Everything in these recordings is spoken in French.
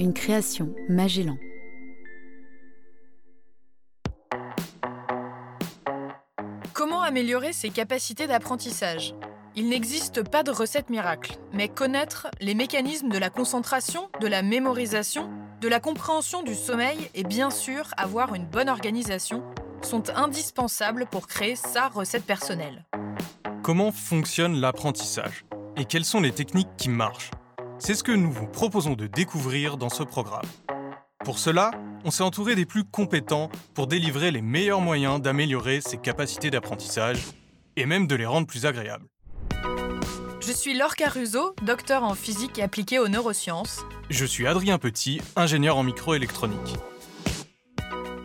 une création Magellan. Comment améliorer ses capacités d'apprentissage? Il n'existe pas de recette miracle, mais connaître les mécanismes de la concentration, de la mémorisation, de la compréhension du sommeil et bien sûr avoir une bonne organisation sont indispensables pour créer sa recette personnelle. Comment fonctionne l'apprentissage? Et quelles sont les techniques qui marchent? C'est ce que nous vous proposons de découvrir dans ce programme. Pour cela, on s'est entouré des plus compétents pour délivrer les meilleurs moyens d'améliorer ses capacités d'apprentissage et même de les rendre plus agréables. Je suis Laure Caruso, docteur en physique appliquée aux neurosciences. Je suis Adrien Petit, ingénieur en microélectronique.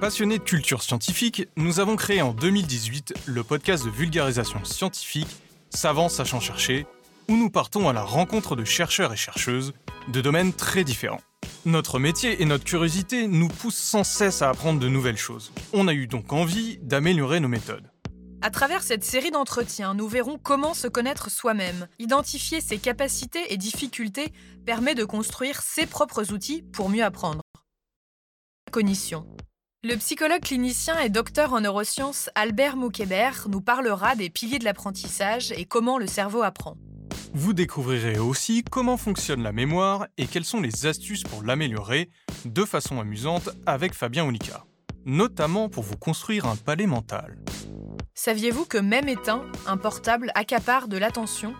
Passionnés de culture scientifique, nous avons créé en 2018 le podcast de vulgarisation scientifique Savants sachant chercher, où nous partons à la rencontre de chercheurs et chercheuses de domaines très différents. Notre métier et notre curiosité nous poussent sans cesse à apprendre de nouvelles choses. On a eu donc envie d'améliorer nos méthodes. À travers cette série d'entretiens, nous verrons comment se connaître soi-même. Identifier ses capacités et difficultés permet de construire ses propres outils pour mieux apprendre. Cognition. Le psychologue clinicien et docteur en neurosciences Albert Moukébert nous parlera des piliers de l'apprentissage et comment le cerveau apprend. Vous découvrirez aussi comment fonctionne la mémoire et quelles sont les astuces pour l'améliorer de façon amusante avec Fabien Olicard, notamment pour vous construire un palais mental. Saviez-vous que même éteint, un portable accapare de l'attention?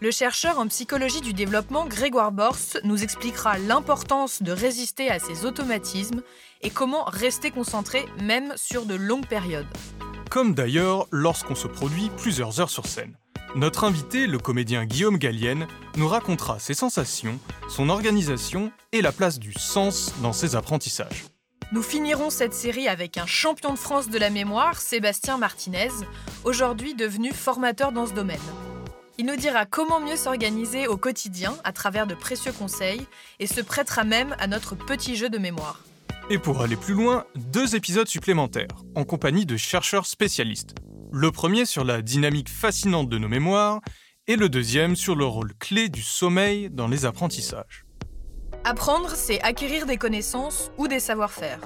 Le chercheur en psychologie du développement Grégoire Borst nous expliquera l'importance de résister à ces automatismes et comment rester concentré même sur de longues périodes. Comme d'ailleurs lorsqu'on se produit plusieurs heures sur scène. Notre invité, le comédien Guillaume Gallienne, nous racontera ses sensations, son organisation et la place du sens dans ses apprentissages. Nous finirons cette série avec un champion de France de la mémoire, Sébastien Martinez, aujourd'hui devenu formateur dans ce domaine. Il nous dira comment mieux s'organiser au quotidien à travers de précieux conseils et se prêtera même à notre petit jeu de mémoire. Et pour aller plus loin, deux épisodes supplémentaires, en compagnie de chercheurs spécialistes. Le premier sur la dynamique fascinante de nos mémoires, et le deuxième sur le rôle clé du sommeil dans les apprentissages. Apprendre, c'est acquérir des connaissances ou des savoir-faire.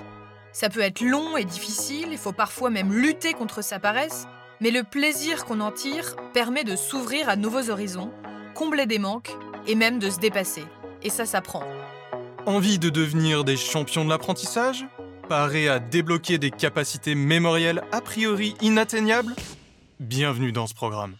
Ça peut être long et difficile, il faut parfois même lutter contre sa paresse, mais le plaisir qu'on en tire permet de s'ouvrir à nouveaux horizons, combler des manques et même de se dépasser. Et ça s'apprend. Envie de devenir des champions de l'apprentissage? Paré à débloquer des capacités mémorielles a priori inatteignables? Bienvenue dans ce programme.